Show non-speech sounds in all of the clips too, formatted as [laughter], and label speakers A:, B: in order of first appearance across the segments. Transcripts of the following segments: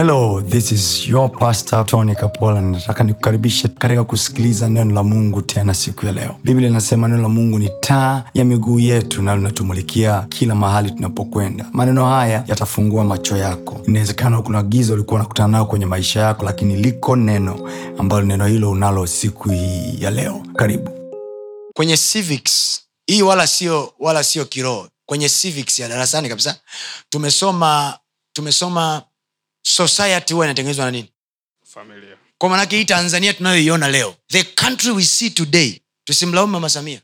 A: hello this is your pastor tony kapola. Nataka nikukaribishe katika kusikiliza neno la mungu tena siku ya leo. Biblia inasema neno la mungu ni taa ya miguu yetu na linatumulikia kila mahali tunapokwenda. Maneno haya yatafungua macho yako. Inawezekana kuna giza ulikuwa unakutana nao kwenye maisha yako lakini liko neno ambalo neno hilo unalo siku hii ya leo. Karibu.
B: Kwenye civics hii wala sio wala sio kiroho. Kwenye civics ya darasani kabisa tumesoma tumesoma society huwa inatengenezwa na nini?
C: Familia.
B: Kwa maanake hii tanzania tunayoiona leo the country we see today tusimlaumu mama samia.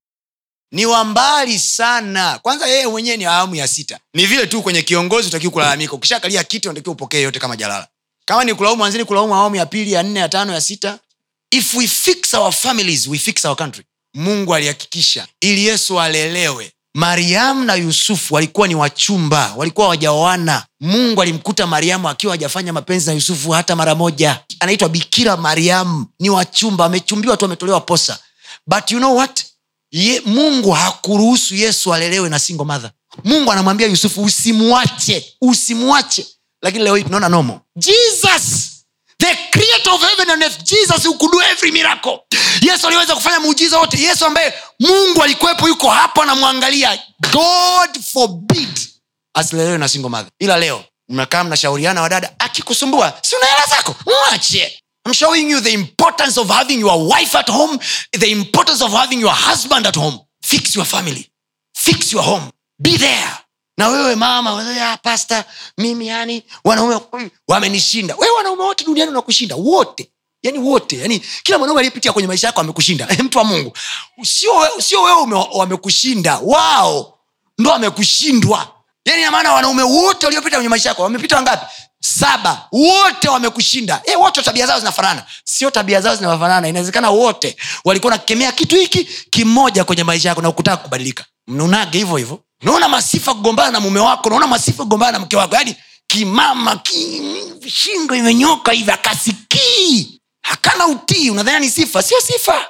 B: Ni wa mbali sana. Kwanza yeye mwenyewe ni awamu ya sita. Ni vile tu kwenye kiongozi utakiwa kulalamika. Ukishakalia kiti unatakiwa upokee yote kama jalala. Kama ni kulaumu anzini kulaumu awamu ya pili ya nne ya tano ya sita. If we fix our families we fix our country. Mungu alihakikisha ili yesu alelewe mariamu na yusufu walikuwa ni wachumba walikuwa wajaoana mungu alimkuta mariamu akiwa hajafanya mapenzi na yusufu hata mara moja. Anaitwa bikira mariamu ni wachumba amechumbiwa tu ametolewa posa. But you know what? Ye, mungu hakuruhusu yesu alelewe na singo madha mungu anamwambia yusufu usimwache usimwache. Lakini leo hii tunaona nomo jesus the creator of heaven and earth jesus who could do every miracle yesu aliweza kufanya muujiza wote yesu ambaye mungu alikuwepo yuko hapo anamwangalia god forbid asilelewe na single mother ila leo mnakaa mnashauriana wadada akikusumbua si una hela zako mwache I'm showing you the importance of having your wife at home, the importance of having your husband at home. Fix your family. Fix your home. Be there. Na wewe mama wewe, ah, pasta mimi yani wanaume wamenishinda. Wewe wanaume wote duniani unakushinda wote. Yani wote yani kila mwanaume aliyepitia kwenye maisha yako amekushinda. [laughs] Mtu wa mungu. Sio sio wewe wamekushinda. Wao ndo wamekushindwa. Yani namaana wanaume wote waliopita kwenye maisha yako wamepita wangapi? Saba. Wote wamekushinda. E, wote tabia zao zinafanana. Sio tabia zao zinafanana. Inawezekana wote walikuwa nakemea kitu hiki kimoja kwenye maisha yako na ukutaka kubadilika. Mnunage hivyo hivyo unaona masifa kugombana na mume wako naona masifa kugombana na mke wako. Yaani kimama ki, shingo imenyoka hivi akasikii. Hakana utii unadhania ni sifa? Sio sifa.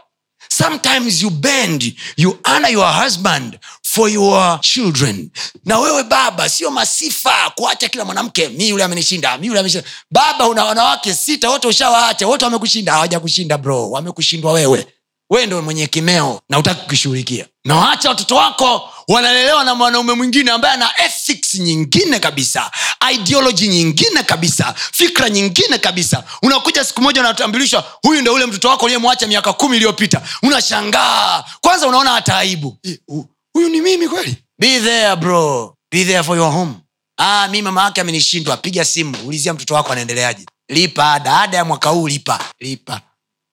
B: Sometimes you bend you honor your husband for your children. Na wewe baba sio masifa kuacha kila mwanamke mi yule amenishinda mi yule amenishinda. Baba una wanawake sita wote ushawaacha wote wamekushinda hawajakushinda bro wamekushindwa wewe wewe ndo mwenye kimeo na utaki kukishughulikia. Na watoto wako wanalelewa na mwanaume mwingine ambaye ana ethics nyingine kabisa ideology nyingine kabisa fikra nyingine kabisa. Unakuja siku moja unatambulishwa huyu ndo ule mtoto wako uliyemwacha miaka kumi iliyopita. Unashangaa. Kwanza unaona hata aibu. Huyu ni mimi kweli? Be there bro. Be there for your home. Ah, mi mama yake amenishindwa. Piga simu ulizia mtoto wako anaendeleaje? Lipa. Ada ya mwaka huu lipa. Lipa.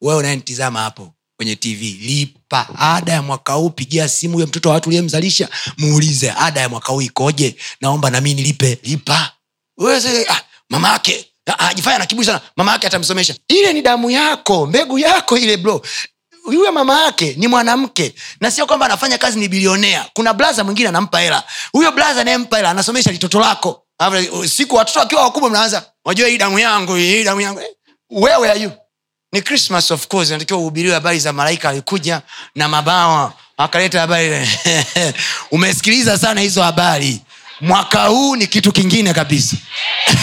B: Wewe unayenitizama hapo kwenye tv lipa ada ya mwaka huu pigia simu huyo mtoto wa watu uliyemzalisha. Muulize ada ya mwaka huu ikoje? Naomba nami nilipe. Lipa. Ah, mama yake. Ah, ajifanya na kiburi sana. Mama yake atamsomesha. Ile ni damu yako mbegu yako ile bro. Yule mama yake ni mwanamke na sio kwamba anafanya kazi ni bilionea. Kuna blaza mwingine anampa hela. Huyo blaza anayempa hela anasomesha litoto lako. Siku watoto wakiwa wakubwa mnaanza wajua hii damu yangu hii damu yangu. Eh, wewe ayu ni christmas of course. Natakiwa uhubiriwe habari za malaika alikuja na mabawa. Akaleta habari. [laughs] Umesikiliza sana hizo habari. Mwaka huu ni kitu kingine kabisa [laughs]